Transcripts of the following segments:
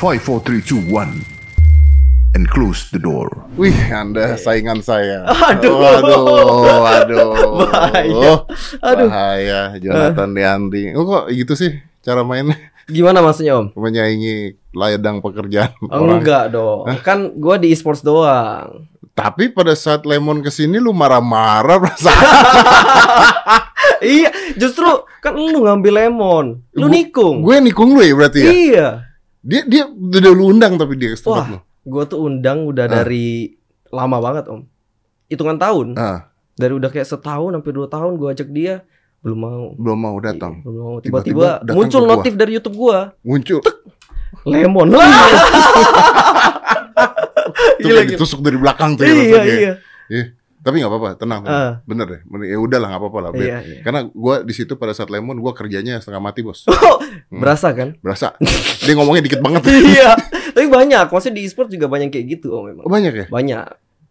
5, 4, 3, 2, 1. And close the door. Wih, Anda saingan saya. Aduh. Aduh, aduh. Bahaya. Aduh. Bahaya, Jonathan Deanti. Oh, kok gitu sih cara mainnya? Gimana maksudnya Om? Menyaingi ladang pekerjaan Oh, orang. enggak dong. Kan gua di e-sports doang. Tapi pada saat Lemon ke sini lu marah-marah perasaan. iya, justru kan lu ngambil lemon. Lu Gu- nikung. Gue nikung lu ya berarti ya? Iya. Dia dia udah lu undang tapi dia tempat Wah. Gua tuh undang udah Ah. dari lama banget Om. Hitungan tahun. Ah, Dari udah kayak setahun sampai dua tahun gua ajak dia belum mau. belum mau datang. Belum mau. Tiba-tiba Tiba-tiba datang muncul notif dari YouTube gua. Muncul. Lemon. Tuh Gila, ditusuk dari belakang tuh ya Iya, iya. Iya. Tapi nggak apa-apa, tenang. tenang. Ah. Bener deh. Ya udahlah nggak apa-apa lah. Iya. Karena gua di situ pada saat Lemon gua kerjanya setengah mati, Bos. Oh, berasa kan? Berasa. Dia ngomongnya dikit banget. iya. Tapi banyak, maksudnya di e-sport juga banyak kayak gitu oh memang. Banyak ya? Banyak.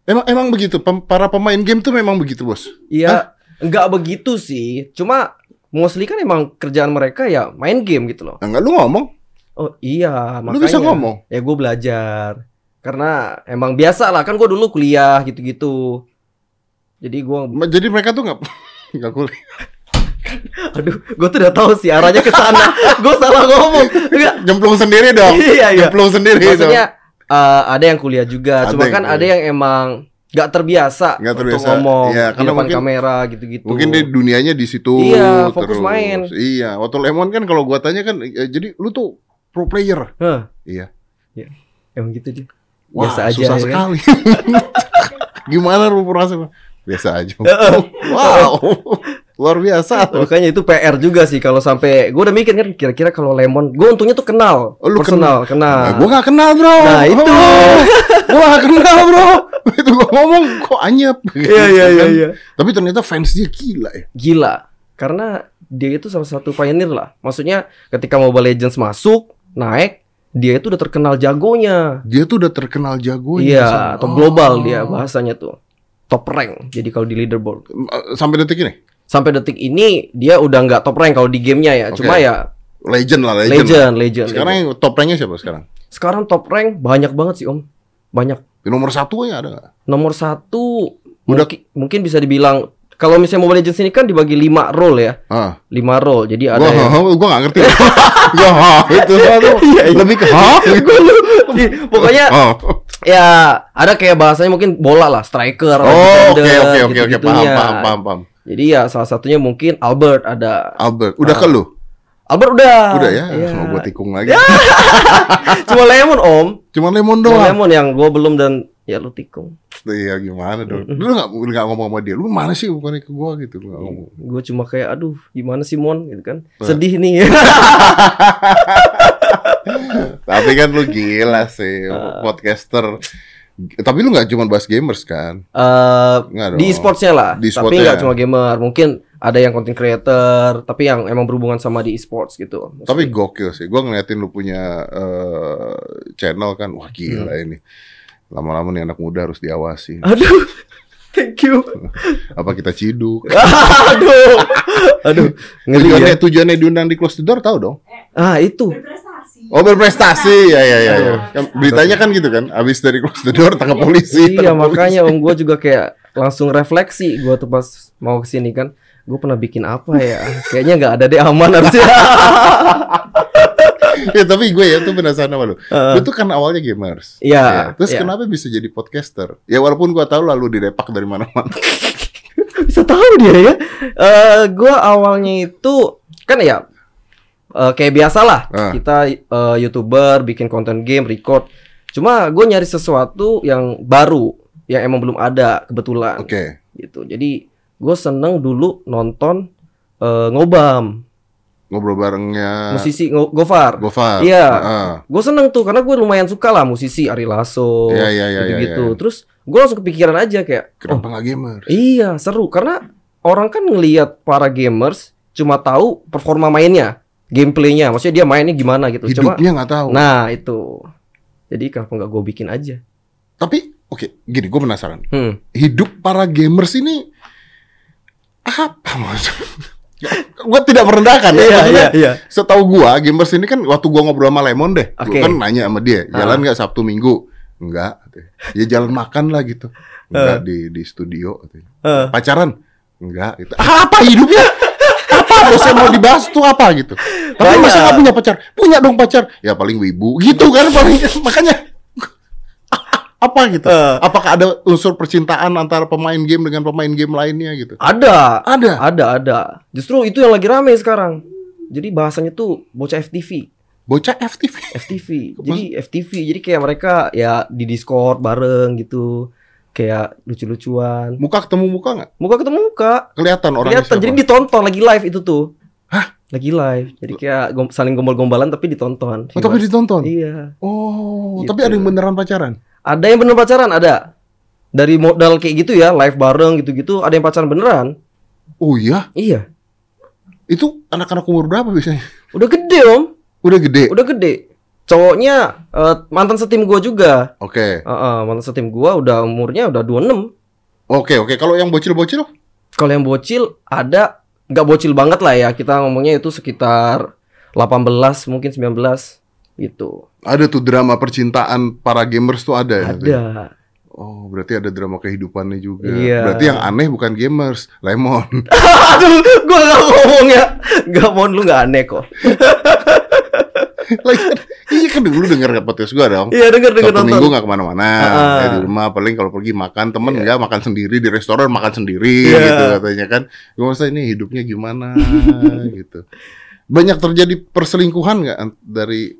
Emang emang begitu. Pem- para pemain game tuh memang begitu, Bos. Iya, enggak begitu sih. Cuma mostly kan emang kerjaan mereka ya main game gitu loh. Enggak lu ngomong. Oh iya, Lu makanya. bisa ngomong. Ya gue belajar. Karena emang biasa lah kan gue dulu kuliah gitu-gitu. Jadi gue, Ma- Jadi mereka tuh nggak nggak kuliah. aduh, gue tuh udah tahu sih arahnya ke sana. gue salah ngomong. Enggak. Jemplung sendiri dong. Iya, iya. Jemplung sendiri Maksudnya eh, ada yang kuliah juga. Ada Cuma yang kan kuliah. ada yang emang nggak terbiasa, untuk terbiasa. ngomong Iya, di depan mungkin- kamera gitu-gitu. Mungkin dia dunianya di situ Iya, fokus main. Iya, waktu Lemon kan kalau gua tanya kan eh, jadi lu tuh pro player. Hah, Iya. emang gitu dia. Wah, Biasa aja, susah ya kan? sekali. Gimana lu merasa? Biasa aja. Wow. Luar biasa. Makanya itu PR juga sih kalau sampai gue udah mikir kan kira-kira kalau Lemon, gue untungnya tuh kenal, Oh, lu personal, Nah, kenal. gua gak kenal, Bro. Nah, itu. Oh, gua gak kenal, Bro. itu gua ngomong kok anyep. Iya iya iya Kan? iya. Tapi ternyata fans dia gila ya. Gila, karena dia itu salah satu pioneer lah. Maksudnya ketika Mobile Legends masuk, naik, dia itu udah terkenal jagonya. Dia tuh udah terkenal jago Iya, atau global dia bahasanya tuh. Top rank. Jadi kalau di leaderboard. Sampai detik ini Sampai detik ini dia udah nggak top rank kalau di gamenya ya. Oke. Cuma ya legend lah, legend. legend, legend. Sekarang legend. top ranknya siapa sekarang? sekarang top rank banyak banget sih om. Banyak. Di nomor satu ya ada nggak? Nomor satu Udah- mungkin, mungkin bisa dibilang kalau misalnya Mobile Legends ini kan dibagi 5 role ya. Ah, 5 role. Jadi ada gua, yang gua gak ngerti. ya, ha, itu. Iya, iya. lebih ke ha. Pokoknya Oh, ya ada kayak bahasanya mungkin bola lah, striker, Oh, oke oke oke oke paham paham paham paham. Jadi ya salah satunya mungkin Albert ada. Albert, udah Ah. ke lu? Albert udah. Udah ya? Iya. Mau gua tikung lagi. Cuma Lemon om. Cuma lemon Cuma doang. Lemon yang gue belum dan ya lu tikung. Iya gimana dong? Lu gak, lu gak ngomong sama dia. Lu mana sih bukannya ke gua gitu. Lu gak ngomong. Gue cuma kayak aduh gimana sih Mon gitu kan. Nah. Sedih nih. Tapi kan lu gila sih Ah. podcaster. Tapi lu gak cuma bahas gamers kan? Eh, Nggak di e-sportsnya lah. Di tapi e-sportsnya. nggak cuma gamer. Mungkin ada yang content creator, tapi yang emang berhubungan sama di e-sports gitu. Tapi gokil sih. Gua ngeliatin lu punya eh, channel kan. Wah gila Hmm. ini. Lama-lama nih anak muda harus diawasi. Aduh. Thank you. Apa kita ciduk? aduh. Aduh. Ngeri Tujuannya, ya. tujuannya diundang di Close the Door tahu dong? Ah, itu. berprestasi. Oh berprestasi ya ya ya. ya. Kan beritanya kan gitu kan. Abis dari Close the Door tangkap polisi. Iya, tangkap makanya polisi. om gue juga kayak langsung refleksi gue tuh pas mau ke sini kan. Gue pernah bikin apa ya? Kayaknya nggak ada deh aman harusnya. ya tapi gue ya tuh penasaran sama lu. Heeh. Lu tuh kan awalnya gamers. Iya, Ya, Terus iya. kenapa bisa jadi podcaster? Ya walaupun gua tahu lalu direpak dari mana-mana. bisa tahu dia ya. Eh gue awalnya itu kan ya eh, kayak biasa lah Ah. kita eh, youtuber bikin konten game record. Cuma gue nyari sesuatu yang baru yang emang belum ada kebetulan Oke. gitu. Jadi gue seneng dulu nonton eh, ngobam Ngobrol barengnya musisi Gofar. Gofar. Iya. Heeh. Gue seneng tuh karena gue lumayan suka lah musisi Ari Lasso Iya, iya, iya, gitu-gitu. iya, iya. Terus gue langsung kepikiran aja kayak, oh Kenapa nggak gamers? iya seru karena orang kan ngelihat para gamers cuma tahu performa mainnya, gameplaynya, maksudnya dia mainnya gimana gitu. Cuma, Hidupnya nggak tahu. nah itu. Jadi kenapa nggak gue bikin aja? Tapi oke, gini gue penasaran. Hmm. Hidup para gamers ini apa maksudnya? Gue tidak merendahkan ya. Iya, maksudnya, iya, iya. Setahu gua gamers ini kan waktu gua ngobrol sama Lemon deh, gua Oke. kan nanya sama dia, jalan nggak Sabtu Minggu? Enggak. Ya jalan makan lah gitu. Enggak di di studio. Eh. Pacaran? Enggak. Gitu. Ah, apa hidupnya? apa bos yang mau dibahas tuh apa gitu? Tapi Banyak. masa nggak punya pacar? Punya dong pacar. Ya paling wibu gitu kan paling makanya apa gitu? Eh. Apakah ada unsur percintaan antara pemain game dengan pemain game lainnya gitu? Ada. Ada. Ada, ada. Justru itu yang lagi rame sekarang. Jadi bahasanya tuh bocah FTV. Bocah FTV. FTV. Jadi FTV. Jadi kayak mereka ya di Discord bareng gitu. Kayak lucu-lucuan. Muka ketemu muka nggak? Muka ketemu muka. Kelihatan orangnya Kelihatan. siapa? Jadi ditonton lagi live itu tuh. Hah? Lagi live. Jadi kayak gom- saling gombal-gombalan tapi ditonton. Oh, tapi ditonton. Iya. Oh, Gitu. tapi ada yang beneran pacaran? Ada yang bener pacaran, ada. Dari modal kayak gitu ya, live bareng gitu-gitu, ada yang pacaran beneran. Oh iya, Iya. itu anak-anak umur berapa biasanya? Udah gede, Om. Udah gede. Udah gede. Cowoknya eh, mantan setim gua juga. Oke, Heeh, mantan setim gua udah umurnya udah 26. oke, oke. Kalau yang bocil-bocil? Kalau yang bocil ada nggak bocil banget lah ya. Kita ngomongnya itu sekitar 18 mungkin 19 gitu. Ada tuh drama percintaan para gamers tuh ada. ya? Ada. Oh, berarti ada drama kehidupannya juga. Iya. Berarti yang aneh bukan gamers, lemon. Aduh, gua nggak ngomong ya. Nggak mau lu nggak aneh kok. Lagi kan, iya kan dulu denger podcast gua dong. Iya denger denger nonton. minggu nggak ke mana-mana, Ah. ya di rumah paling kalau pergi makan temen nggak makan sendiri di restoran makan sendiri Iya. gitu katanya kan. Gue masa ini hidupnya gimana gitu. Banyak terjadi perselingkuhan nggak dari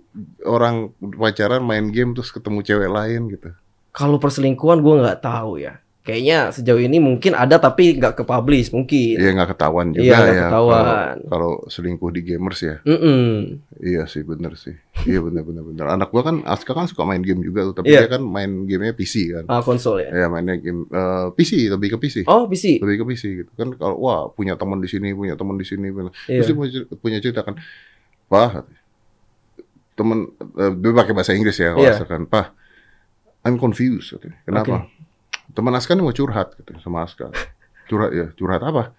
orang pacaran main game terus ketemu cewek lain gitu. Kalau perselingkuhan gua nggak tahu ya. Kayaknya sejauh ini mungkin ada tapi nggak ke publish mungkin. Iya nggak ketahuan juga Iya, ya. ketahuan. kalau- Kalau selingkuh di gamers ya. Mm-mm. Iya sih bener sih. Iya bener bener bener. Anak gua kan Aska kan suka main game juga tuh, tapi Iya. dia kan main gamenya PC kan. Ah konsol ya. Ya mainnya game eh, PC lebih ke PC. Oh PC. lebih ke PC gitu kan kalau wah punya teman di sini punya teman di sini punya- Iya. terus dia punya, cer- punya cerita kan pak temen eh, dia pakai bahasa Inggris ya kalau Iya. kan pak I'm confused katanya. kenapa teman Aska ini mau curhat gitu sama Aska. Curhat ya curhat apa?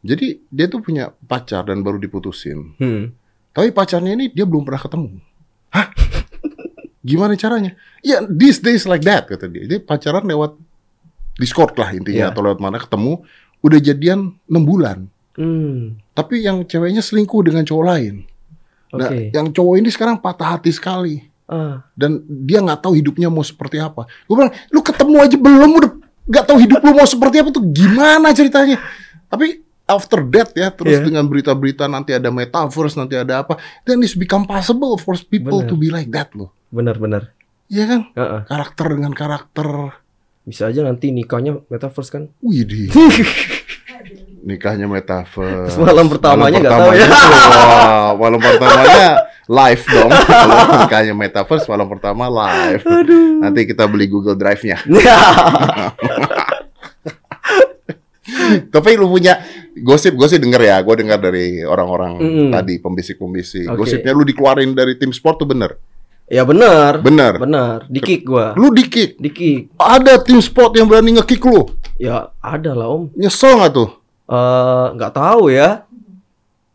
Jadi dia tuh punya pacar dan baru diputusin. Hmm. tapi pacarnya ini dia belum pernah ketemu. Hah? Gimana caranya? Ya these days like that kata dia. Dia pacaran lewat Discord lah intinya Iya. atau lewat mana ketemu udah jadian 6 bulan. Hmm. tapi yang ceweknya selingkuh dengan cowok lain. Nah yang cowok ini sekarang patah hati sekali Ah. dan dia nggak tahu hidupnya mau seperti apa gue bilang lu ketemu aja belum udah nggak tahu hidup lu mau seperti apa tuh gimana ceritanya tapi after that ya terus Iya. dengan berita-berita nanti ada metaverse nanti ada apa then it's become possible for people Bener. to be like that loh Benar-benar. Iya kan Heeh. karakter dengan karakter Bisa aja nanti nikahnya metaverse kan. Widih nikahnya metaverse Malam pertamanya nggak tahu ya. wah, malam pertamanya live dong kalau nikahnya metaverse malam pertama live nanti kita beli Google Drive-nya Tapi lu punya gosip, gue sih denger ya, gue dengar dari orang-orang Mm-mm. tadi pembisik-pembisik. Oke. Gosipnya lu dikeluarin dari tim sport tuh bener, ya benar. bener. Benar. Di kick gua. Lu di kick, Di kick. ada tim sport yang berani nge-kick lu, Ya ada lah om. nyesel nggak tuh? Eh nggak tahu ya.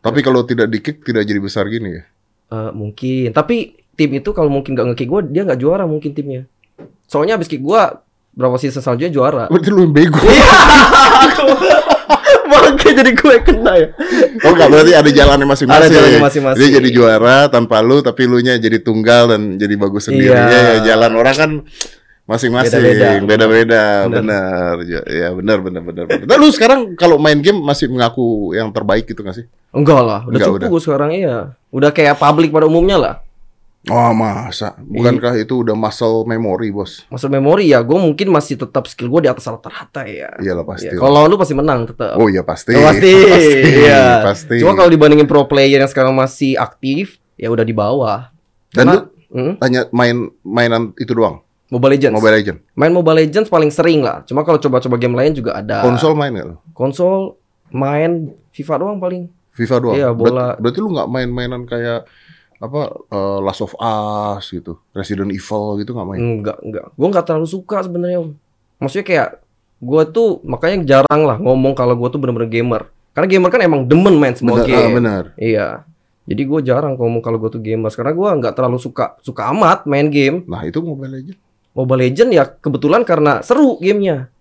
Tapi kalau tidak di kick tidak jadi besar gini ya? Eh, mungkin. Tapi tim itu kalau mungkin nggak nge-kick gua, dia nggak juara mungkin timnya. Soalnya abis kick gua berapa season selanjutnya juara. Berarti lu yang bego. Iya. Makanya jadi gue kena ya. Oh enggak, berarti ada jalannya masing-masing. Ada jalannya masing-masing. Dia jadi juara tanpa lu, tapi lu nya jadi tunggal dan jadi bagus sendiri. Iya. Ya, ya, jalan orang kan masing-masing, Beda-beda. benar. Ya, ya, benar, benar, benar. benar. Nah, lu sekarang kalau main game masih mengaku yang terbaik gitu gak sih? Enggak lah, udah Enggak, cukup udah. gue sekarang iya. Udah kayak publik pada umumnya lah. Oh masa? Bukankah itu udah muscle memory bos? Maksud memori ya, gue mungkin masih tetap skill gue di atas rata-rata ya. Iyalah pasti. Ya, Kalau lu pasti menang tetap. Oh iya pasti. Oh, pasti. Iya. pasti. Cuma kalau dibandingin pro player yang sekarang masih aktif, ya udah di bawah. Dan lu Karena- Hmm? hanya main mainan itu doang, Mobile Legends. Mobile Legend. Main Mobile Legends paling sering lah. Cuma kalau coba-coba game lain juga ada. Konsol main gak lu? Konsol main FIFA doang paling. FIFA doang. Iya, bola. Berarti, berarti lu nggak main-mainan kayak apa eh, Last of Us gitu, Resident Evil gitu nggak main? Enggak, enggak. Gue nggak terlalu suka sebenarnya om. Maksudnya kayak gue tuh makanya jarang lah ngomong kalau gue tuh bener-bener gamer. Karena gamer kan emang demen main semua Benar, game. ah, benar. Iya. Jadi gue jarang ngomong kalau gue tuh gamers karena gue nggak terlalu suka suka amat main game. Nah, itu Mobile Legends. Mobile Legend ya kebetulan karena seru gamenya.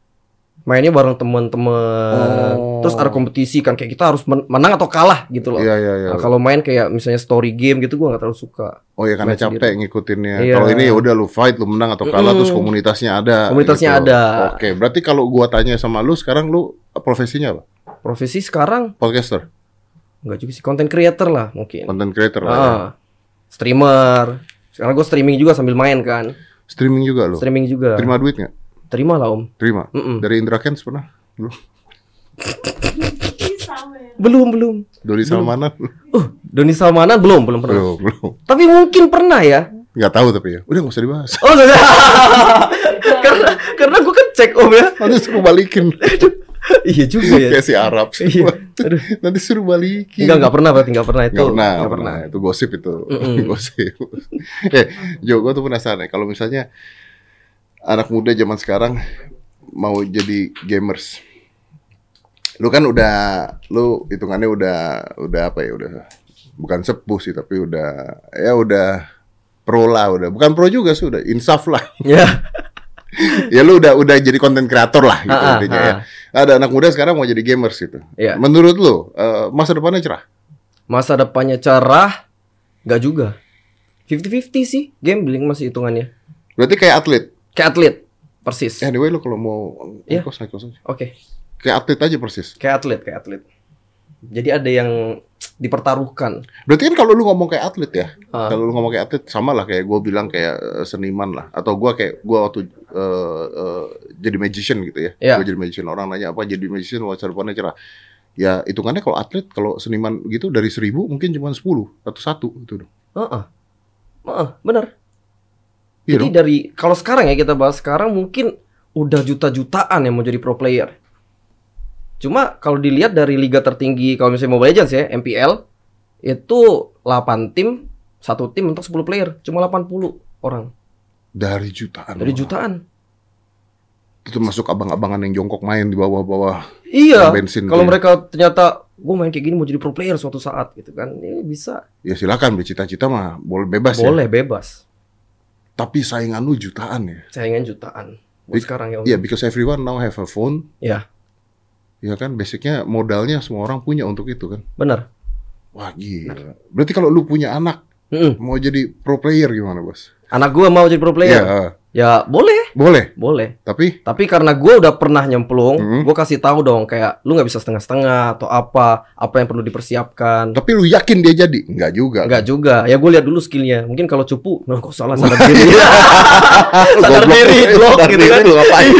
Mainnya bareng temen-temen. Oh. Terus ada kompetisi kan kayak kita harus men- menang atau kalah gitu loh. Iya, iya, iya. Nah, kalau main kayak misalnya story game gitu gue nggak terlalu suka. Oh ya karena main capek sendiri. ngikutinnya. Iya. Kalau ini ya udah lu fight, lu menang atau kalah Mm-mm. terus komunitasnya ada. Komunitasnya gitu. ada. Oke, berarti kalau gua tanya sama lu sekarang lu profesinya apa? Profesi sekarang Podcaster, nggak juga sih content creator lah mungkin. content creator lah. ya. Ah, streamer. Sekarang gue streaming juga sambil main kan. Streaming juga lu. Streaming juga. Terima duit nggak? Terima lah om. Terima. Mm-mm. Dari Indra Kents pernah? Belum. Belum belum. Doni Salmanan? Uh, Doni Salmanan belum belum pernah. Belum, belum. Tapi mungkin pernah ya. Nggak tahu tapi ya. Udah nggak usah dibahas. Oh karena karena gue kan cek om ya. Nanti suruh balikin. iya juga ya. Kayak si Arab. Iya. Aduh. Nanti suruh balikin. Enggak enggak pernah berarti enggak pernah itu. Nggak pernah, Nggak nggak pernah. Itu gosip itu. Mm-mm. gosip. eh, Jo, gue tuh penasaran ya. Kalau misalnya anak muda zaman sekarang mau jadi gamers, lu kan udah, lu hitungannya udah, udah apa ya, udah bukan sepuh sih, tapi udah, ya udah pro lah, udah bukan pro juga sih, udah insaf lah. Ya. Ya lu udah, udah jadi konten kreator lah gitu Ah, ah, intinya ah. ya. Ada anak muda sekarang mau jadi gamers gitu. Iya. Menurut lu eh, masa depannya cerah? Masa depannya cerah? Enggak juga. 50-50 sih gambling masih hitungannya. Berarti kayak atlet. Kayak atlet. Persis. Anyway lu kalau mau Iya. ikos ikos aja. Oke. Kayak atlet aja persis. Kayak atlet, kayak atlet. Jadi ada yang dipertaruhkan. Berarti kan kalau lu ngomong kayak atlet ya, Ah. kalau lu ngomong kayak atlet sama lah kayak gue bilang kayak eh, seniman lah, atau gue kayak gue waktu eh, eh, jadi magician gitu ya, Iya. gue jadi magician orang nanya apa jadi magician masa depannya cerah. Ya hitungannya kalau atlet kalau seniman gitu dari seribu mungkin cuma 10 atau satu gitu. Heeh. Heeh, benar. Iya Jadi dong. dari kalau sekarang ya kita bahas sekarang mungkin udah juta-jutaan yang mau jadi pro player. Cuma kalau dilihat dari liga tertinggi kalau misalnya Mobile Legends ya, MPL itu 8 tim, satu tim untuk 10 player, cuma 80 orang Dari jutaan. dari orang. jutaan. Itu masuk abang-abangan yang jongkok main di bawah-bawah Iya. bensin. Kalau ya. mereka ternyata gue main kayak gini mau jadi pro player suatu saat gitu kan, ini bisa. ya silakan bercita-cita mah boleh bebas ya. Boleh bebas. Tapi saingan lu jutaan ya. Saingan jutaan. Buat Bik- sekarang ya. Iya, because everyone now have a phone. Iya. Ya kan, basicnya modalnya semua orang punya untuk itu kan. Benar. Wah gila. Berarti kalau lu punya anak Mm-mm. mau jadi pro player gimana bos? Anak gue mau jadi pro player. Iya, Ya boleh, boleh. boleh. Tapi Tapi karena gue udah pernah nyemplung, Hmm. gue kasih tahu dong kayak lu nggak bisa setengah-setengah atau apa, apa yang perlu dipersiapkan. tapi lu yakin dia jadi? Enggak juga. Enggak juga. Ya gue lihat dulu skillnya. Mungkin kalau cupu, nah kok salah sadar diri. sadar diri, blok gitu kan. lu ngapain?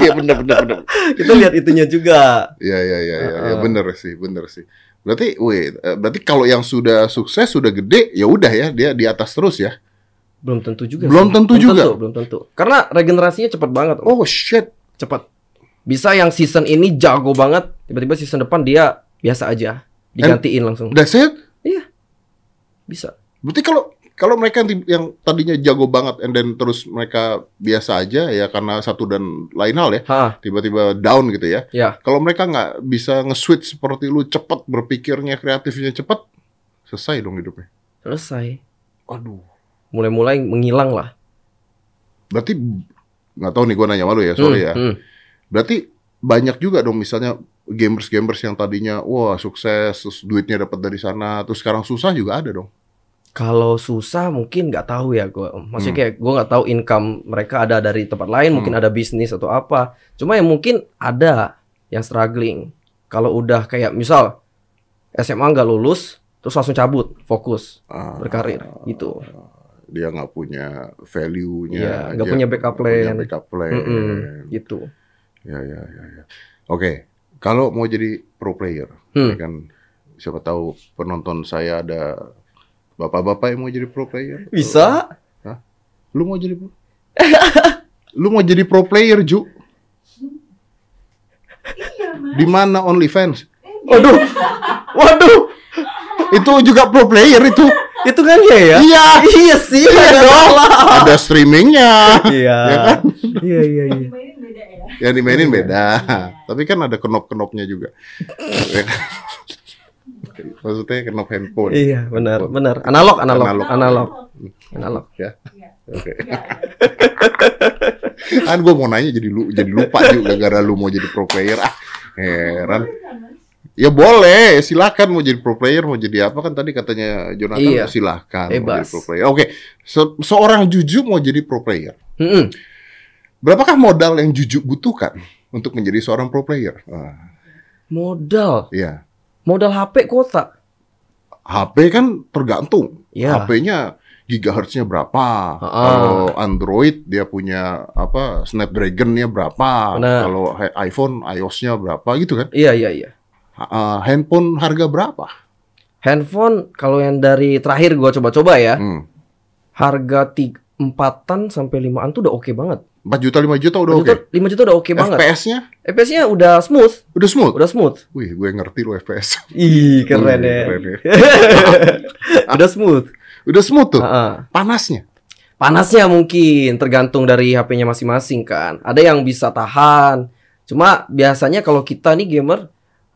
Iya bener bener bener. Kita lihat itunya juga. Iya iya iya iya ya, bener sih bener sih. Berarti wait, eh, berarti kalau yang sudah sukses sudah gede ya udah ya dia di atas terus ya. Belum tentu juga. Belum sih. tentu juga? belum tentu. Karena regenerasinya cepat banget. Om. Oh shit. Cepat. Bisa yang season ini jago banget, tiba-tiba season depan dia biasa aja, digantiin langsung. That's it. Bisa. Berarti kalau kalau mereka yang, yang tadinya jago banget and then terus mereka biasa aja ya karena satu dan lain hal ya tiba-tiba down gitu ya. ya. Kalau mereka nggak bisa nge-switch seperti lu cepat berpikirnya kreatifnya cepat selesai dong hidupnya. Selesai. Aduh. Mulai-mulai menghilang lah. Berarti nggak tahu nih gua nanya sama lu ya, sorry Hmm, ya. hmm. Berarti banyak juga dong misalnya gamers-gamers yang tadinya wah sukses terus duitnya dapat dari sana terus sekarang susah juga ada dong. Kalau susah mungkin nggak tahu ya gue. Maksudnya Hmm. kayak gue nggak tahu income mereka ada dari tempat lain, mungkin Hmm. ada bisnis atau apa. Cuma yang mungkin ada yang struggling. Kalau udah kayak misal SMA nggak lulus, terus langsung cabut, fokus Ah, berkarir gitu. Dia nggak punya value-nya. Iya, nggak punya backup nggak punya plan. backup plan. Mm-mm, gitu. Ya, ya, ya, ya. Oke, kalau mau jadi pro player, Hmm. ya kan siapa tahu penonton saya ada bapak-bapak yang mau jadi pro player. Bisa? Lu mau jadi pro? Lu mau jadi pro player, Ju? Di mana OnlyFans? Waduh, waduh, Itu juga pro player itu. Itu kan ya ya? Iya. Iya sih, Iya dong. salah. Ada streamingnya. Iya, Ya kan? iya, iya, iya. Dimainin beda ya. yang dimainin beda. Tapi kan ada knop-knopnya juga. Maksudnya knop handphone. Iya, benar, benar. Analog, analog, Analog. analog. Analog. Ya. Oke. kan gue mau nanya jadi lu jadi lupa juga gara-gara lu mau jadi pro player. Ah, heran. Ya boleh, silakan mau jadi pro player, mau jadi apa kan tadi katanya Jonathan Iya. silakan mau jadi pro player. Oke, se- seorang Juju mau jadi pro player. Mm-mm. Berapakah modal yang Juju butuhkan untuk menjadi seorang pro player? Ah, Modal, Iya. modal HP kuota. HP kan tergantung. Ya. HP-nya gigahertznya berapa? Ah. Kalau Android dia punya apa Snapdragon-nya berapa? Benar. Kalau iPhone iOS-nya berapa gitu kan? Iya, iya, iya. Ah, handphone harga berapa? Handphone kalau yang dari terakhir gua coba-coba ya, Hmm. harga tiga, empatan sampai limaan tuh udah oke banget. 4 juta 5 juta udah 5 oke. juta, 5 juta udah oke banget. FPS-nya FPS-nya udah smooth, udah smooth. udah smooth. Wih, gue ngerti lo FPS. Ih, keren ya. keren ya. udah smooth. Udah smooth tuh. Heeh. Panasnya. Panasnya mungkin tergantung dari HP-nya masing-masing kan. Ada yang bisa tahan. Cuma biasanya kalau kita nih gamer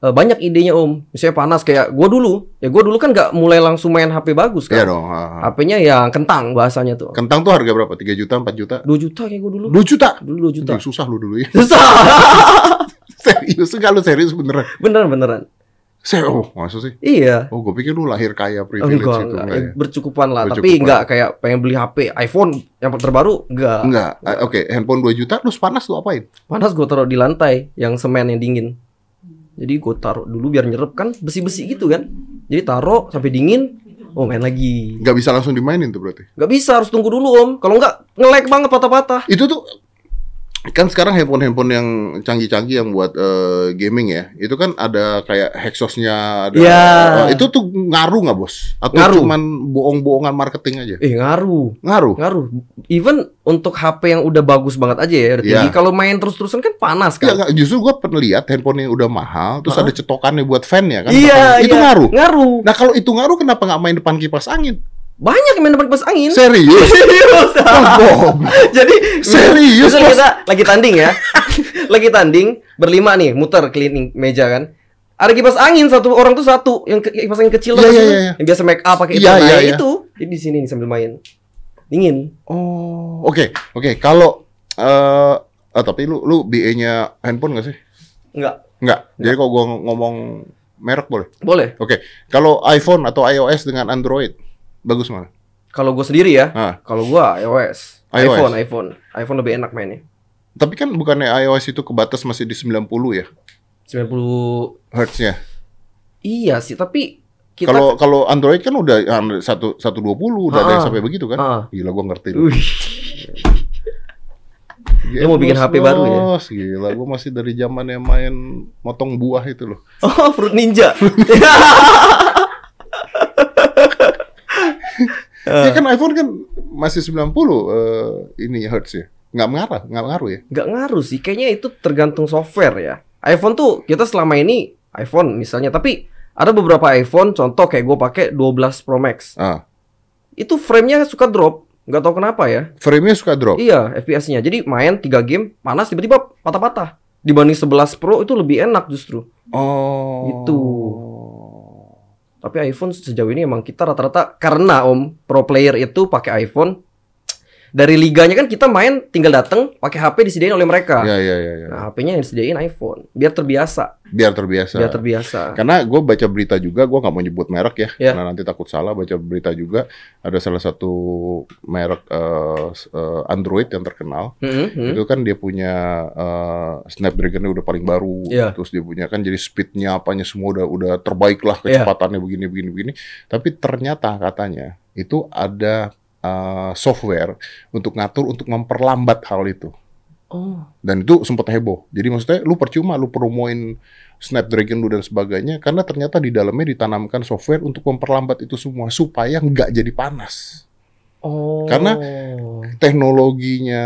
eh, banyak idenya om. Misalnya panas kayak gua dulu. Ya gua dulu kan nggak mulai langsung main HP bagus Iya kan. dong. ah. HP-nya yang kentang bahasanya tuh. Kentang tuh harga berapa? 3 juta, 4 juta? 2 juta kayak gua dulu. 2 juta. Dulu 2 juta. Ih, susah lu dulu ya. Susah. serius enggak lu serius beneran? beneran beneran. Saya oh, masa sih? Iya. Oh, gue pikir lu lahir kaya privilege Enggak, itu enggak. enggak Ya, ya? bercukupan lah. Tapi Bercukupan. enggak kayak pengen beli HP iPhone yang terbaru, enggak. Enggak. Ah, Oke, handphone 2 juta terus panas lu apain? Panas gue taruh di lantai yang semen yang dingin. Jadi gue taruh dulu biar nyerep kan besi-besi gitu kan. Jadi taruh sampai dingin, oh main lagi. Enggak bisa langsung dimainin tuh berarti. Gak bisa harus tunggu dulu om. Kalau nggak nge-lag banget patah-patah. Itu tuh kan sekarang handphone-handphone yang canggih-canggih yang buat eh, gaming ya, itu kan ada kayak hexosnya, ada Iya. Eh, itu tuh ngaruh nggak bos? Atau Ngaruh. cuman bohong-bohongan marketing aja? Eh ngaruh, Ngaruh. ngaruh. Even untuk HP yang udah bagus banget aja ya, udah Iya. tinggi. Kalau main terus-terusan kan panas kan. nggak, justru gue pernah lihat handphone yang udah mahal, terus Hah? ada cetokannya buat fan ya kan? Iya, itu iya. ngaruh. Ngaruh. Nah kalau itu ngaruh, kenapa nggak main depan kipas angin? Banyak yang main depan kipas angin. Serius? Serius. Oh, Jadi Serius, Bos? kita lagi tanding ya, lagi tanding berlima nih, muter keliling meja kan. Ada kipas angin satu orang tuh satu, yang ke- kipas angin kecil tuh iya, kan, iya. yang biasa make up pakai itu. Iya, nah, iya. itu. Jadi di sini nih sambil main. Dingin. Oh, oke, oke. Kalau eh ah, tapi lu lu BA-nya handphone nggak sih? Enggak. Nggak. Jadi kalau gua ngomong merek boleh. Boleh. Oke. Kalau iPhone atau iOS dengan Android bagus mana? Kalau gue sendiri ya, Ah, kalau gua iOS, iOS. iPhone, iPhone, iPhone lebih enak mainnya. tapi kan bukannya iOS itu kebatas masih di 90 ya 90 hertznya. Iya sih, tapi kita Kalau kalau Android kan udah ah, satu satu dua puluh udah ada yang Ah. sampai begitu kan? Ah. Gila gua ngerti. Lu mau bikin HP baru ya? Gila, gua masih dari zaman yang main motong buah itu loh. Oh, Fruit Ninja. Ya kan iPhone kan masih 90 eh, ini hertz ya. Nggak mengarah, nggak ngaruh ya. Nggak ngaruh sih, kayaknya itu tergantung software ya. iPhone tuh kita selama ini iPhone misalnya, tapi ada beberapa iPhone, contoh kayak gue pakai 12 Pro Max, Ah, itu framenya suka drop, nggak tahu kenapa ya. frame-nya suka drop. Iya, FPS-nya. Jadi main 3 game panas tiba-tiba patah-patah. Dibanding 11 Pro itu lebih enak justru. Oh. Itu. Tapi iPhone sejauh ini emang kita rata-rata karena Om pro player itu pakai iPhone. Dari liganya kan kita main tinggal datang pakai HP disediain oleh mereka. Ya, ya, ya, ya. Nah, HP-nya yang disediain iPhone biar terbiasa, Biar terbiasa. biar terbiasa. Karena gue baca berita juga, gue nggak mau nyebut merek ya, Ya. karena nanti takut salah. Baca berita juga ada salah satu merek s- eh, Android yang terkenal. Hmm, hmm. Itu kan dia punya eh, Snapdragon-nya udah paling baru, Iya. terus dia punya kan jadi speed-nya apanya semua udah udah terbaik lah, Iya. kecepatannya begini begini begini. Tapi ternyata katanya itu ada eh, software untuk ngatur untuk memperlambat hal itu. Oh, Dan itu sempat heboh. Jadi maksudnya lu percuma lu promoin Snapdragon lu dan sebagainya karena ternyata di dalamnya ditanamkan software untuk memperlambat itu semua supaya nggak jadi panas. oh. Karena Teknologinya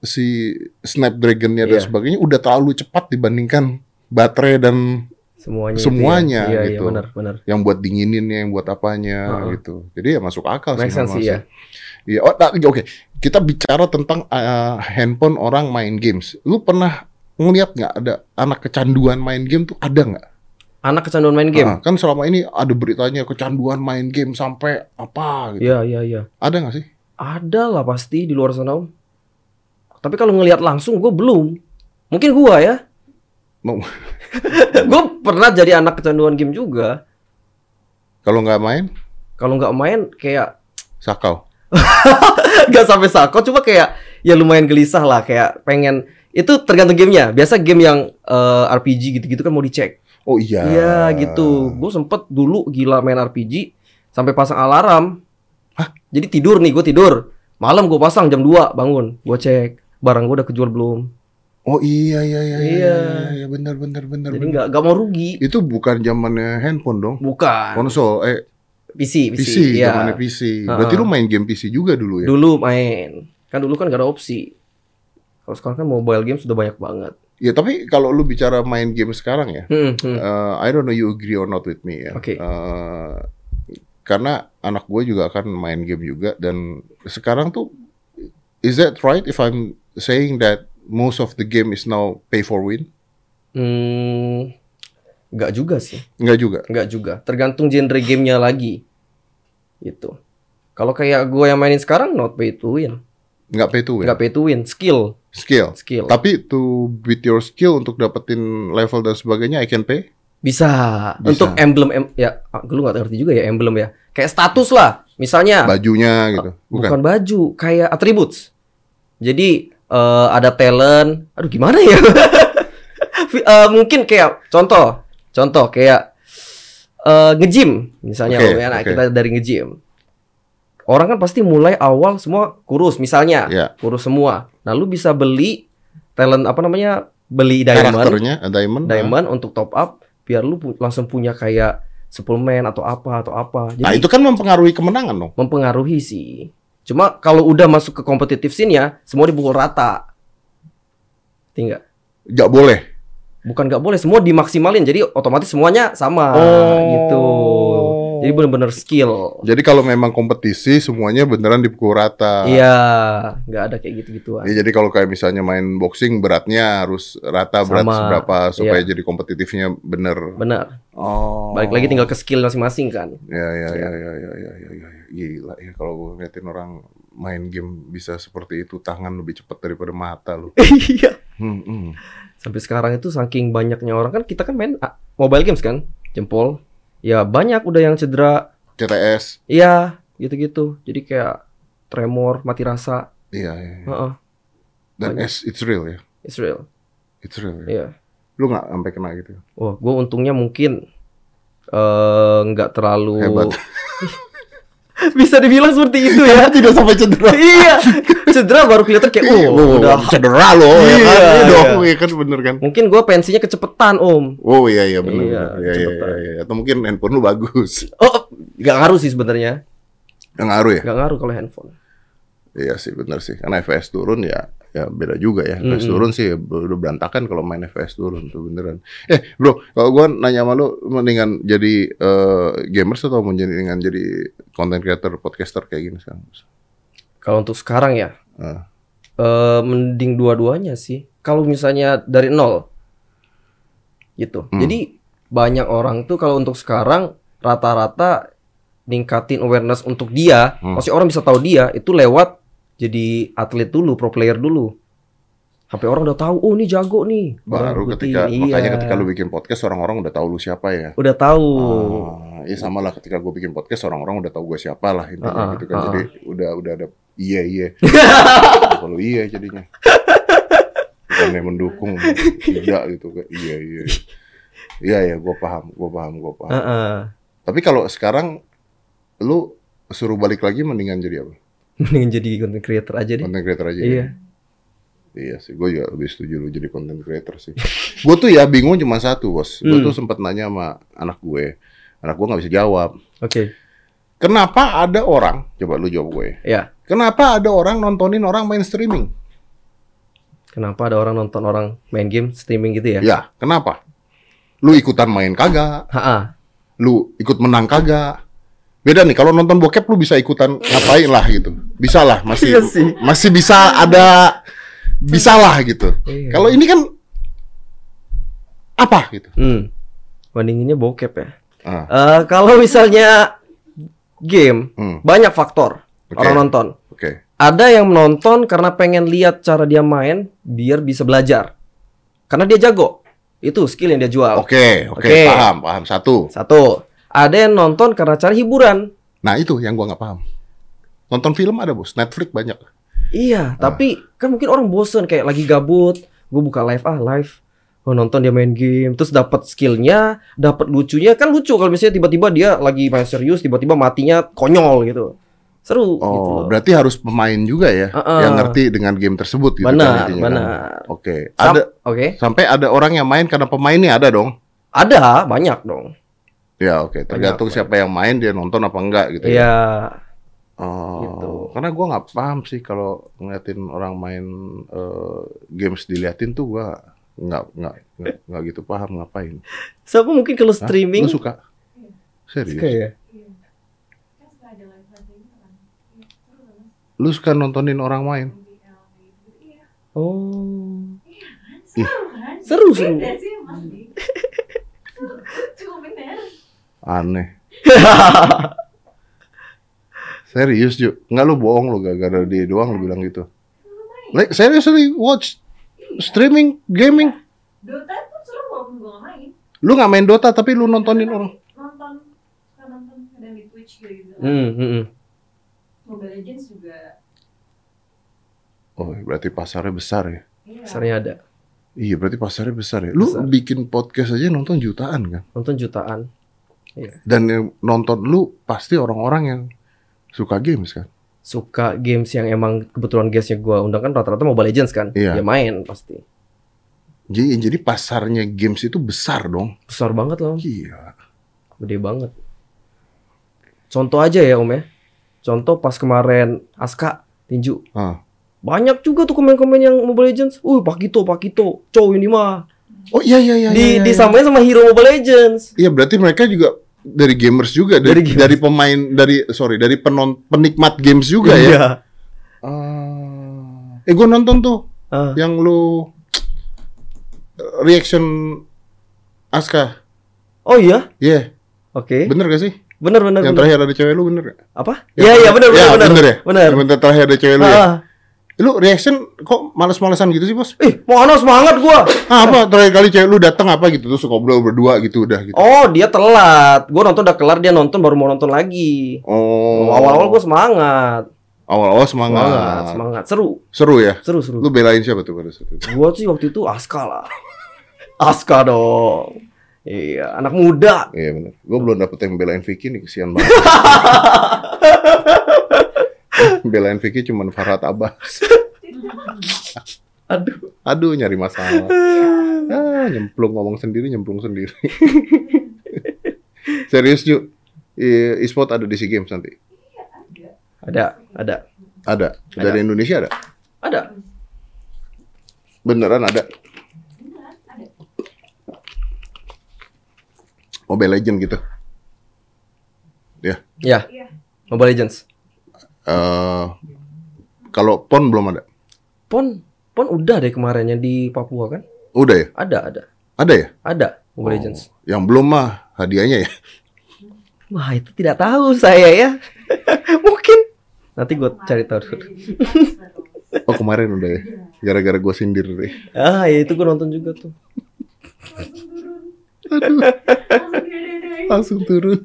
si Snapdragon-nya dan Iya. sebagainya udah terlalu cepat dibandingkan baterai dan semuanya. itu semuanya ya. Iya, gitu. Iya, benar, benar. yang buat dingininnya, yang buat apanya Heeh. gitu. Jadi ya masuk akal Make sih. sense ya. Iya, oh, nah, oke. Kita bicara tentang uh, handphone orang main games. Lu pernah ngeliat nggak ada anak kecanduan main game tuh ada nggak? Anak kecanduan main game. Ah, kan selama ini ada beritanya kecanduan main game sampai apa gitu. Iya, iya, iya. Ada nggak sih? Ada lah pasti di luar sana om. Tapi kalau ngelihat langsung gue belum. Mungkin gua ya. Mau gue pernah jadi anak kecanduan game juga. kalau nggak main Kalau nggak main kayak sakau. nggak sampai sako, cuma kayak ya lumayan gelisah lah. Kayak pengen itu tergantung gamenya. Biasa game yang eh, RPG gitu-gitu kan mau dicek. Oh iya. Iya gitu. Gue sempet dulu gila main RPG sampai pasang alarm. Hah? Jadi tidur nih, gue tidur. Malam gue pasang jam 2 bangun. Gue cek barang gue udah kejual belum. Oh iya iya iya. Iya. iya benar benar benar. Jadi nggak nggak mau rugi. Itu bukan zamannya handphone dong. Bukan. Konsol eh PC, PC. PC, iya. zamannya PC. Ha-ha. Berarti lu main game PC juga dulu ya? Dulu main. Kan dulu kan gak ada opsi. Kalau sekarang kan mobile game sudah banyak banget. Ya tapi kalau lu bicara main game sekarang ya, Hmm, hmm. uh, I don't know you agree or not with me ya. Oke. Uh, karena anak gue juga kan main game juga dan sekarang tuh is that right if I'm saying that most of the game is now pay for win? Hmm, nggak juga sih. Enggak juga. Nggak juga. Tergantung genre gamenya lagi. Gitu. Kalau kayak gue yang mainin sekarang, not pay to win. Enggak pay to win. Nggak pay to win. Skill. Skill. Skill. Tapi to beat your skill untuk dapetin level dan sebagainya I can pay. Bisa. Bisa. Untuk emblem, em ya, ah, lu nggak ngerti juga ya emblem ya. Kayak status lah. Misalnya. Bajunya gitu. Ah, Bukan. baju, kayak attributes. Jadi eh, ada talent. Aduh gimana ya? Eh, mungkin kayak contoh, contoh kayak eh nge-gym misalnya Om, ya. Nah, kita dari nge-gym. Orang kan pasti mulai awal semua kurus misalnya, Ya. kurus semua. Nah, lu bisa beli talent apa namanya? Beli diamond, Karakternya uh, diamond. diamond untuk top up biar lu pu- langsung punya kayak suplemen atau apa atau apa. Jadi Nah, itu kan mempengaruhi kemenangan dong. mempengaruhi sih. Cuma kalau udah masuk ke kompetitif scene ya, semua dipukul rata. Tinggal. Nggak boleh. Bukan nggak boleh, semua dimaksimalin. Jadi otomatis semuanya sama Oh. gitu. Jadi bener-bener skill. Jadi kalau memang kompetisi semuanya beneran dipukul rata. Iya, nggak ada kayak gitu-gituan. Ya, jadi kalau kayak misalnya main boxing beratnya harus rata berat Sama. seberapa supaya Iya. jadi kompetitifnya bener. Benar. Oh. Balik lagi tinggal ke skill masing-masing kan. Ya ya Iya. ya ya ya ya ya, ya. Gila ya kalau gue ngeliatin orang main game bisa seperti itu tangan lebih cepat daripada mata lu. Iya. Hmm, hmm. Sampai sekarang itu saking banyaknya orang kan kita kan main ah, mobile games kan, jempol. Ya banyak udah yang cedera. CTS. Iya, gitu-gitu. Jadi kayak tremor, mati rasa. Iya, iya. iya. Heeh, Dan Banyak. it's, it's real ya. it's real. It's real. Ya. Iya. Lu nggak sampai kena gitu. Wah, gue untungnya mungkin eh, nggak terlalu Hebat. Bisa dibilang seperti itu ya. Tidak sampai cedera. iya. Cedera baru kelihatan kayak oh, udah. cedera lo ya Iya, kan? Iya iya. dong, iya kan bener kan? Mungkin gue pensinya kecepetan, Om. Oh iya iya benar. Iya. Iya, iya, iya, iya. Atau mungkin handphone lu bagus. Oh, nggak ngaruh sih sebenarnya. Yang ngaruh ya? Nggak ngaruh kalau handphone. Iya sih benar sih. Karena FPS turun ya ya beda juga ya. FPS Mm-mm. turun sih udah berantakan kalau main FPS turun tuh beneran. Eh bro, kalau gua nanya sama lu mendingan jadi eh, gamers atau mendingan jadi content creator, podcaster kayak gini sekarang? Kalau untuk sekarang ya, Ah. eh, mending dua-duanya sih. Kalau misalnya dari nol, gitu. Hmm. Jadi banyak orang tuh kalau untuk sekarang rata-rata ningkatin awareness untuk dia, Hmm. maksudnya orang bisa tahu dia itu lewat jadi atlet dulu, pro player dulu. Sampai orang udah tahu, oh ini jago nih. Baru ketika ikutin. makanya Iya. ketika lu bikin podcast orang-orang udah tahu lu siapa ya. udah tahu. Ah, ya sama lah ketika gue bikin podcast orang-orang udah tahu gue siapa lah intinya Ah, gitu kan. ah. Jadi udah udah ada iya iya. Kalau iya jadinya. Bukannya mendukung tidak gitu kan. Iya iya. Iya ya, gue paham, gue paham, gue paham. Heeh. Tapi kalau sekarang lu suruh balik lagi mendingan jadi apa? Mending jadi content creator aja deh. Content creator aja. Iya. ya? Iya sih, gue juga lebih setuju lu jadi content creator sih. gue tuh ya bingung cuma satu bos. Gue Hmm. tuh sempat nanya sama anak gue. Anak gue nggak bisa jawab. Oke. Kenapa ada orang? Coba lu jawab gue. Ya. Kenapa ada orang nontonin orang main streaming? Kenapa ada orang nonton orang main game streaming gitu ya? Ya, kenapa? Lu ikutan main kagak? Ha-ha. Lu ikut menang kagak? Beda nih, kalau nonton bokep lu bisa ikutan ngapain lah gitu. Bisa lah, masih Iya sih. masih bisa ada bisa lah gitu. Iya. Kalau ini kan apa gitu. Hmm. Bandinginnya bokep ya. Ah, Eh, kalau misalnya game hmm, banyak faktor Oke. orang nonton. oke. Ada yang menonton karena pengen lihat cara dia main biar bisa belajar. Karena dia jago. Itu skill yang dia jual. Oke, oke, Oke. paham, paham. Satu. Satu. Ada yang nonton karena cari hiburan. Nah, itu yang gua nggak paham. Nonton film ada, Bos. Netflix banyak. Iya, tapi kan mungkin orang bosen kayak lagi gabut, gue buka live ah live, oh, nonton dia main game, terus dapat skillnya, dapat lucunya kan lucu kalau misalnya tiba-tiba dia lagi main serius, tiba-tiba matinya konyol gitu, seru gitu. Oh, loh. berarti harus pemain juga ya Uh-uh. yang ngerti dengan game tersebut gitu kan Benar, kan? benar. Oke. Sam- Ada Oke, sampai ada orang yang main karena pemainnya ada dong. ada banyak dong. Ya, oke. Tergantung Banyak, siapa yang main dia nonton apa enggak gitu ya. Iya, Oh, Gitu. karena gua nggak paham sih kalau ngeliatin orang main eh, games diliatin tuh gua nggak nggak nggak gitu paham ngapain. siapa mungkin kalau Hah? streaming? Lu suka? Serius? Suka ya? Lu suka nontonin orang main? Oh, Ih. seru seru. Aneh. Serius, Ju? Nggak lu bohong lu gara-gara dia doang lu bilang gitu. Like, seriously watch streaming gaming. Dota pun seru walaupun gue gak main Lu nggak main Dota tapi lu nontonin orang. Nonton Suka nonton kadang di Twitch gitu Hmm, hmm, hmm. Mobile Legends juga Oh, berarti pasarnya besar ya. Iya Besarnya ada, Iya, berarti pasarnya besar ya. Lu Besar. bikin podcast aja nonton jutaan kan? nonton jutaan. Dan yang nonton lu pasti orang-orang yang suka games kan? Suka games yang emang kebetulan guestnya gue undang kan rata-rata Mobile Legends kan, Iya. dia main pasti. Jadi, jadi pasarnya games itu besar dong. Besar banget loh. Gila. Gede banget. Contoh aja ya Om ya. Contoh pas kemarin Aska tinju. Ah. Banyak juga tuh komen-komen yang Mobile Legends. Uh, Pakito, Pakito. Cow ini mah. Oh iya iya iya. Di iya, iya. disamain sama hero Mobile Legends. Iya berarti mereka juga dari gamers juga dari Dari dari, gamers. pemain dari sorry dari penon penikmat games juga ya. Iya. Ah. eh gue nonton tuh Ah. yang lu reaction Aska. Oh iya? Iya, Oke. bener gak sih? Bener bener yang bener. terakhir ada cewek lu bener gak? Apa? Yang Iya iya bener Ya, bener bener. ya. Bener. Yang terakhir ada cewek lu ya. Lu reaction kok males-malesan gitu sih, Bos? Eh, mana semangat gua. Ah, apa terakhir kali cewek lu datang apa gitu terus ngobrol berdua gitu udah gitu. Oh, dia telat. Gua nonton udah kelar, dia nonton baru mau nonton lagi. Oh. Awal-awal gua semangat. awal-awal semangat. Semangat, semangat. Seru, Seru ya? seru, seru. Lu belain siapa tuh pada saat itu? Gua sih waktu itu Aska lah. Aska dong. Iya, anak muda. Iya benar. Gue belum dapet yang belain Vicky nih kesian banget. belain Vicky cuman Farhat Abbas. Aduh. Aduh nyari masalah. Ah, nyemplung ngomong sendiri, nyemplung sendiri. Serius Ju, e-sport ada di SEA Games nanti? Ada, ada. Ada. Dari Indonesia ada? Ada. Beneran ada? Beneran ada Mobile Legend gitu. Ya, Iya Mobile Legends. Eh kalau PON belum ada? Pon, Pon udah deh kemarin yang di Papua kan? Udah ya? Ada, ada. Ada ya? Ada Mobile Oh, Legends. Yang belum mah hadiahnya ya. Wah, itu tidak tahu saya ya. Mungkin nanti gue cari tahu. Oh kemarin udah ya. Gara-gara gue sindir deh. Ah, ya itu gue nonton juga tuh. Aduh. Langsung turun.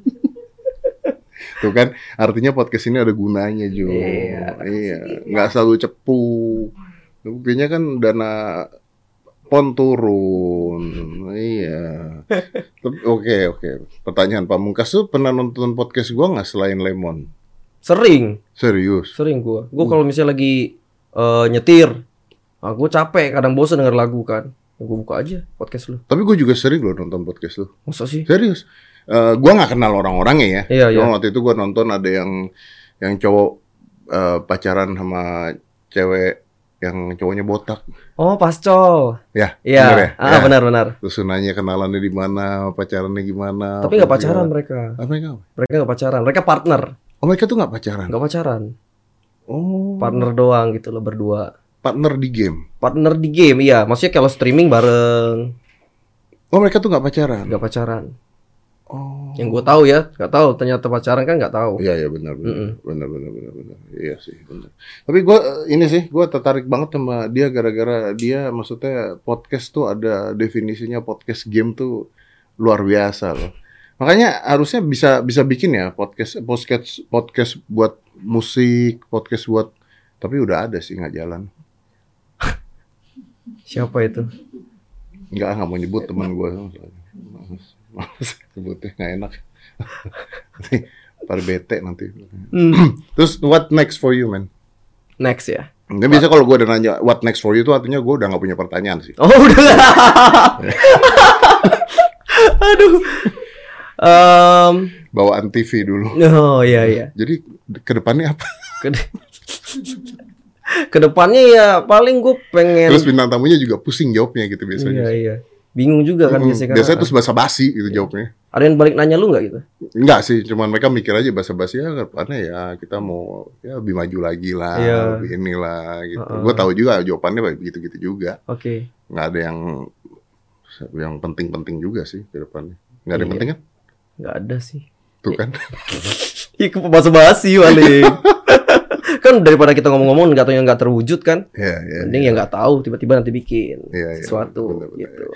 Tuh kan, artinya podcast ini ada gunanya juga. Iya. Iya, nggak selalu cepu. Buktinya kan dana pon turun. Iya. Oke, oke. Pertanyaan Pamungkas tuh pernah nonton podcast gua nggak selain Lemon? Sering, Serius? sering gue. Gue Hmm. kalau misalnya lagi eh, nyetir, ah, gue capek, kadang bosan denger lagu kan. Gue buka aja podcast lu. Tapi gue juga sering loh nonton podcast lu. Masa sih? Serius? Eh gua nggak kenal orang-orangnya ya. Iya, iya. Cuma waktu itu gua nonton ada yang yang cowok eh, pacaran sama cewek yang cowoknya botak. Oh, Pascol. Ya, Iya, bener ya? ah Ya. benar-benar. Terus nanya kenalannya di mana, pacarannya gimana. Tapi nggak pacaran mereka. Ah, mereka apa? Mereka nggak pacaran. Mereka partner, Oh, mereka tuh nggak pacaran. nggak pacaran. Oh, Partner doang gitu loh berdua. partner di game. Partner di game, iya. Maksudnya kalau streaming bareng. Oh mereka tuh nggak pacaran. nggak pacaran. Oh. Yang gue tahu ya, nggak tahu. Ternyata pacaran kan nggak tahu. Iya iya benar benar Mm-mm. benar benar benar benar. Iya sih benar. Tapi gua eh, ini sih gua tertarik banget sama dia gara-gara dia maksudnya podcast tuh ada definisinya podcast game tuh luar biasa loh. Makanya harusnya bisa bisa bikin ya podcast podcast podcast buat musik, podcast buat tapi udah ada sih nggak jalan. Siapa itu? Nggak nggak mau nyebut teman gua. Sebutnya nggak enak. Nanti pada bete nanti. Hmm. Terus what next for you man? Next ya. Nggak biasa kalau gue udah nanya what next for you itu artinya gue udah nggak punya pertanyaan sih. Oh udah. Aduh. Em, Bawaan TV dulu. oh iya iya. Jadi ke depannya apa? Ke- Ke depannya ya paling gue pengen. Terus bintang tamunya juga pusing jawabnya gitu biasanya. Iya iya. Bingung juga kan Hmm, biasanya. kan. biasanya terus basa-basi gitu jawabnya. Ada yang balik nanya lu nggak gitu? Enggak sih, cuman mereka mikir aja basa-basi ya ke depannya ya kita mau ya lebih maju lagi lah, Iya. lebih inilah gitu. Heeh. Gue tahu juga jawabannya begitu-gitu juga. Oke. Nggak ada yang yang penting-penting juga sih ke depannya. Nggak ada yang Iya. penting kan? Nggak ada sih. Tuh kan. Ih, basa basi paling. kan daripada kita ngomong-ngomong nggak tahu yang nggak terwujud kan. Iya, iya. Mending ya nggak tahu tiba-tiba nanti bikin Iya, iya, sesuatu bener-bener. gitu.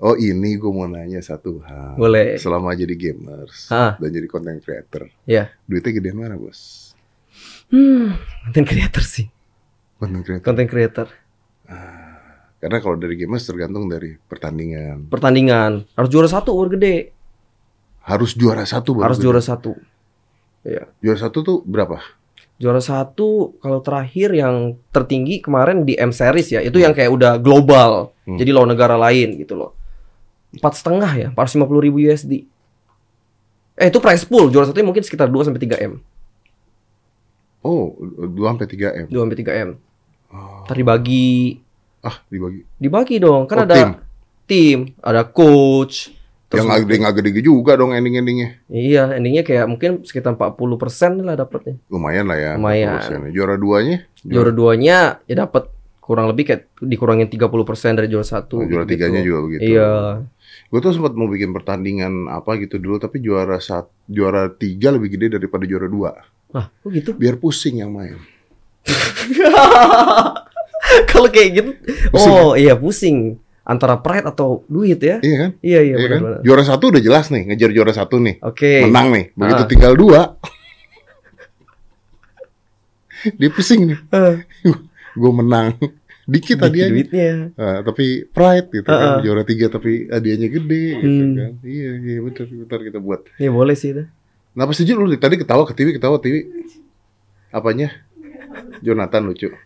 Oh ini gue mau nanya satu hal. Boleh. Selama jadi gamers Hah. dan jadi content creator, Ya. duitnya gedean mana bos? Hmm, content creator sih. Content creator. Content creator. Karena kalau dari gamers tergantung dari pertandingan. Pertandingan harus juara satu baru gede. Harus juara satu baru Harus gede. juara satu. Iya. Juara satu tuh berapa? Juara satu kalau terakhir yang tertinggi kemarin di M Series ya, itu yang kayak udah global. Hmm. Jadi lawan negara lain gitu loh. Empat setengah ya, 450 ribu USD. Eh itu price pool, juara satunya mungkin sekitar 2 sampai 3 M. Oh, 2 sampai 3 M. 2 sampai 3 M. Oh. Ntar dibagi, Ah, dibagi. dibagi dong. Kan Oh, ada tim. tim, ada coach. Yang terus gede nggak gede juga dong ending-endingnya. Iya, endingnya kayak mungkin sekitar 40% lah dapatnya. Lumayan lah ya. Lumayan. 40%. Juara duanya? Juara duanya ya dapat kurang lebih kayak dikurangin 30% dari juara satu. Oh, juara gitu. tiganya juga begitu. Iya. Gue tuh sempat mau bikin pertandingan apa gitu dulu, tapi juara sat, juara tiga lebih gede daripada juara dua. Ah, kok gitu? Biar pusing yang main. Kalau kayak gitu, Pusing oh iya pusing antara pride atau duit ya. Iya kan? Iya iya Iya kan? Juara satu udah jelas nih, ngejar juara satu nih, Oke. menang nih. Begitu Ah. tinggal dua, dia pusing nih. Ah, Gue menang, dikit hadiahnya. duitnya. Ah, tapi pride gitu kan, Ah. juara tiga tapi hadiahnya gede gitu Hmm. kan. Iya iya betul betul kita buat. Ya boleh sih itu. Kenapa sih lu tadi ketawa ke TV ketawa TV? Apanya? Jonathan lucu.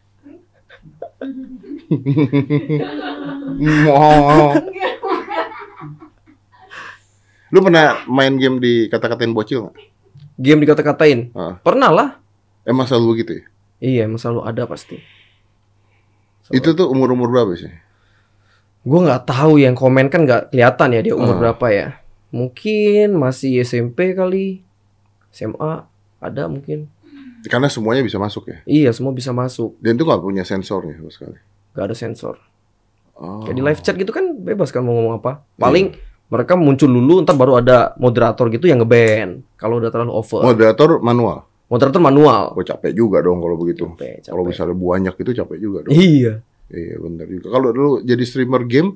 Lu pernah main game di kata-katain bocil nggak? Game dikata-katain. Ah. Pernah lah. Emang selalu begitu ya? Iya, emang selalu ada pasti. Itu tuh umur-umur berapa sih? Gue nggak tahu yang komen kan nggak kelihatan ya dia umur Ah. berapa ya. Mungkin masih SMP kali, SMA ada mungkin. Karena semuanya bisa masuk ya. Iya semua bisa masuk, Dan itu nggak punya sensornya sama sekali. nggak ada sensor. Oh. Kayak di live chat gitu kan bebas kan mau ngomong apa. Paling mereka muncul dulu, ntar baru ada moderator gitu yang ngeban. Kalau udah terlalu over. Moderator manual. Moderator manual. Gue capek juga dong kalau begitu. Capek, capek. Kalau misalnya banyak itu capek juga dong. Iya. Iya benar juga. Kalau dulu jadi streamer game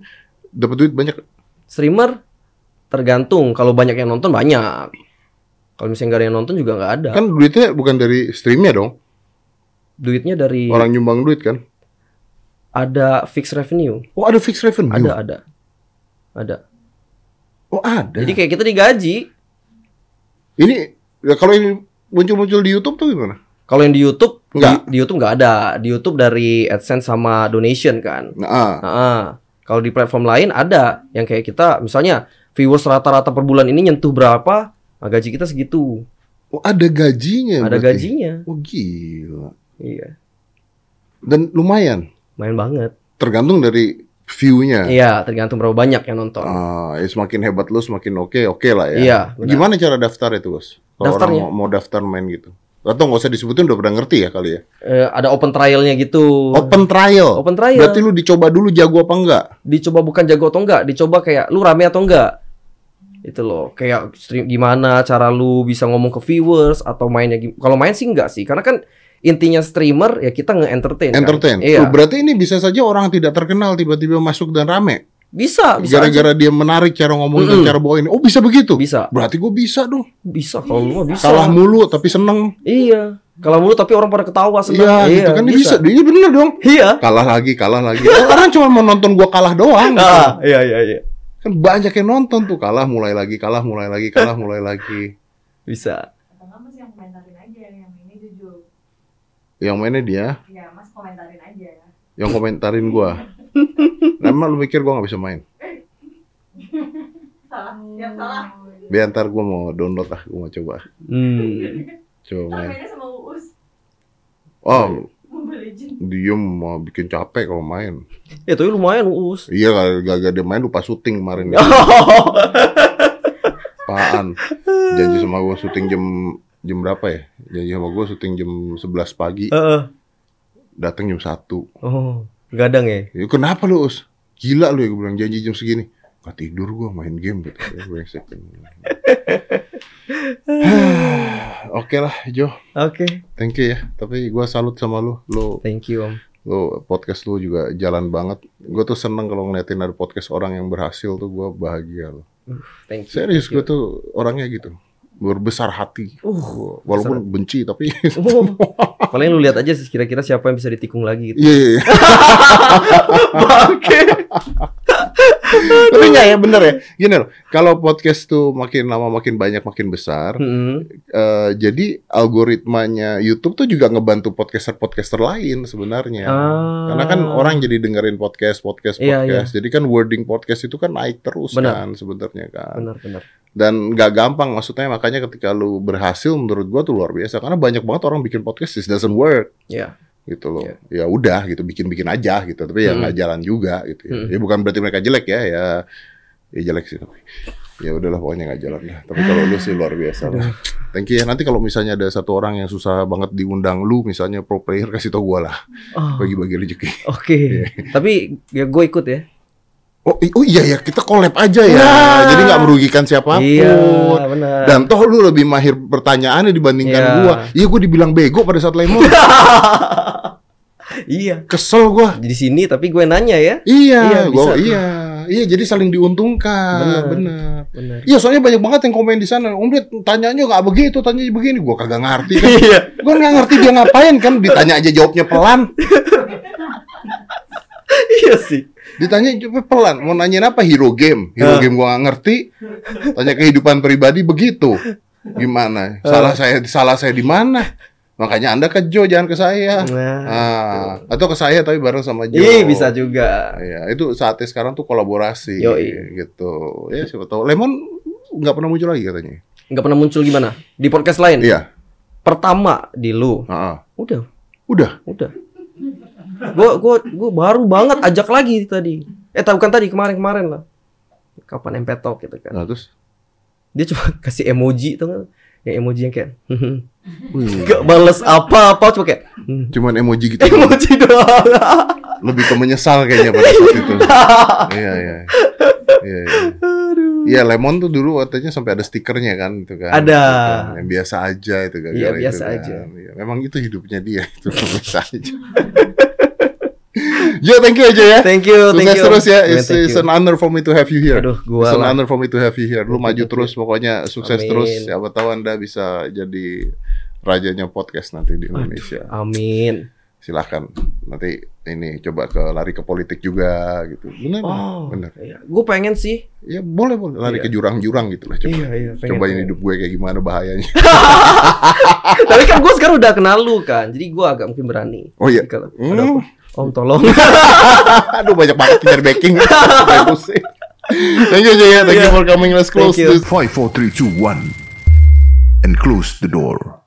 dapat duit banyak. Streamer tergantung. Kalau banyak yang nonton banyak. Kalau misalnya nggak ada yang nonton juga nggak ada. Kan duitnya bukan dari streamnya dong. Duitnya dari Orang nyumbang duit kan. ada fixed revenue. Oh ada fixed revenue. Ada, ada. Ada. Oh ada. Jadi kayak kita digaji. ini ya kalau ini muncul-muncul di YouTube tuh gimana? Kalau yang di YouTube Nggak. Di, di YouTube nggak ada. Di YouTube dari AdSense sama donation kan. Nah, ah. Nah, kalau di platform lain ada yang kayak kita misalnya viewers rata-rata per bulan ini nyentuh berapa, nah gaji kita segitu. oh ada gajinya. Ada berarti. gajinya. Oh gila. Iya. Dan lumayan. Main banget. Tergantung dari view-nya. Iya, tergantung berapa banyak yang nonton. Ah, ya semakin hebat lu semakin oke oke lah ya. Iya, benar. Gimana cara daftar itu bos? Kalau orang Daftarnya? mau, mau daftar main gitu, atau nggak usah disebutin udah pernah ngerti ya kali ya. Eh, ada open trialnya gitu. Open trial. Open trial. Berarti lu dicoba dulu jago apa enggak? dicoba bukan jago atau enggak, dicoba kayak lu rame atau enggak. Itu loh, kayak stream gimana cara lu bisa ngomong ke viewers atau mainnya Kalau main sih enggak sih, karena kan intinya streamer ya kita nge-entertain. kan. Entertain. Iya. Oh, berarti ini bisa saja orang tidak terkenal tiba-tiba masuk dan rame. Bisa, bisa. Gara-gara dia menarik cara ngomong dan Mm-mm. cara bawa ini. Oh bisa begitu? Bisa. Berarti gue bisa dong. Bisa kalau lu mah bisa. Kalah mulu tapi seneng. Iya. Kalau mulu tapi orang pada ketawa senang. Iya, gitu kan dia bisa. Dia bener dong. Iya. Kalah lagi, kalah lagi. Orang cuma mau nonton gua kalah doang. gitu. Ah, iya iya iya. Kan banyak yang nonton tuh kalah mulai lagi, kalah mulai lagi, kalah mulai lagi. Bisa. Yang komentarin aja yang ini jujur. Yang mainnya dia, Ya mas komentarin aja. yang komentarin gua. Nah, emang lu mikir gua nggak bisa main? Salah, siap salah. Biar ntar gua mau download ah, gua mau coba. Hmm. Coba main. mainnya sama Uus. Oh, Mobile Legends. diem mau bikin capek kalau main. Ya tapi lumayan us. Iya, kalau gagal dia main lupa syuting kemarin. Apaan? Janji sama gua syuting jam jam berapa ya? Janji sama gua syuting jam 11 pagi, Heeh. datang jam 1. Oh, gadang ya. Ya, kenapa lu, Us? Gila lu ya, gue bilang janji jam segini. Gak tidur gua main game gitu. Ya. Oke lah, Jo. Oke. Thank you ya. Tapi gua salut sama lu. Lu, Thank you, Om. lu podcast lu juga jalan banget. Gue tuh seneng kalau ngeliatin ada podcast orang yang berhasil tuh gua bahagia loh. Thank you. Serius gue tuh orangnya gitu. Berbesar hati. Uh, Walaupun benci tapi. Oh, paling lu lihat aja sih kira-kira siapa yang bisa ditikung lagi gitu. Iya, iya, iya. Tapi enggak ya bener ya. Gini loh, kalau podcast tuh makin lama makin banyak makin besar, Mm-mm. eh, jadi algoritmanya YouTube tuh juga ngebantu podcaster-podcaster lain sebenarnya. Ah. Karena kan orang jadi dengerin podcast, podcast, Iya, podcast. Jadi kan wording podcast itu kan naik terus Benar. kan sebenarnya kan. benar-benar. Dan nggak gampang maksudnya makanya ketika lu berhasil menurut gua tuh luar biasa karena banyak banget orang bikin podcast this doesn't work Ya. gitu loh. Iya. Ya udah gitu bikin-bikin aja gitu. Tapi ya Hmm. nggak jalan juga gitu ya. Hmm. Ya bukan berarti mereka jelek ya, ya ya jelek sih tapi. Ya udahlah pokoknya nggak jalan lah. Tapi kalau lu sih luar biasa lah. Thank you ya. Nanti kalau misalnya ada satu orang yang susah banget diundang lu misalnya pro player kasih tau gua lah. Oh, Bagi-bagi rezeki. Oke. Tapi ya gue ikut ya. Oh, oh iya ya, kita collab aja ya. Nah. Jadi nggak merugikan siapa pun. Iya, benar. Dan toh lu lebih mahir pertanyaannya dibandingkan Iya. gua. Iya gua dibilang bego pada saat lemon. iya. Kesel gua. Di sini tapi gue nanya ya. Iya, Iya, gua bisa iya. Iya, jadi saling diuntungkan. Bener. Bener. Benar. Iya, soalnya banyak banget yang komen di sana. Om Ded, tanyanya nggak begitu, tanyanya begini. Gua kagak ngerti kan. Iya. gua nggak ngerti dia ngapain kan. Ditanya aja jawabnya pelan. Iya sih. Ditanya jawabnya pelan. Mau nanyain apa? Hero game. Hero Ah. game gua nggak ngerti. Tanya kehidupan pribadi begitu. Gimana? Salah saya salah saya di mana? Makanya Anda ke Jo, jangan ke saya. Nah. Ah, atau ke saya tapi bareng sama Jo. Ih, bisa juga. Ya, itu saatnya sekarang tuh kolaborasi Yoi. gitu. Ya, siapa tahu. Lemon nggak pernah muncul lagi katanya. Nggak pernah muncul gimana? Di podcast lain? Iya. Pertama di lu. Ah, ah. Udah, Udah. udah. Gue gua gua baru banget ajak lagi tadi. Eh, tahu kan tadi kemarin-kemarin lah. Kapan MP Talk gitu kan. Nah, terus Dia cuma kasih emoji tuh kan. Yang emoji yang kayak wih, Gak bales apa-apa cuma kayak hmm, cuman emoji gitu. emoji doang. Lebih ke menyesal kayaknya pada saat itu. Iya, iya. Iya, iya. Iya, Lemon tuh dulu katanya sampai ada stikernya kan itu kan. Ada. Itu kan. Yang biasa aja itu kan. Iya, biasa aja. Iya, memang itu hidupnya dia itu biasa aja. Ya, thank you aja ya. Thank you, thank Sukses you. terus ya. It's, it's an honor for me to have you here. Aduh, gua It's an honor for me to have you here. Lu maju terus pokoknya sukses Amin. terus. Siapa tahu Anda bisa jadi rajanya podcast nanti di Indonesia. Amin. Silahkan nanti ini coba ke lari ke politik juga gitu. Benar, Oh, benar. iya. Gue pengen sih. Ya boleh boleh lari Iya. ke jurang-jurang gitu lah coba. Iya, iya. Cobain pengen. hidup gue kayak gimana bahayanya. Tapi kan gue sekarang udah kenal lu kan, jadi gue agak mungkin berani. Oh iya. Kalau Hmm. Om tolong. Aduh banyak banget nyari backing. Pusing. Thank you Jaya. Thank you for coming. Let's close this. Five, four, three, two, one, and close the door.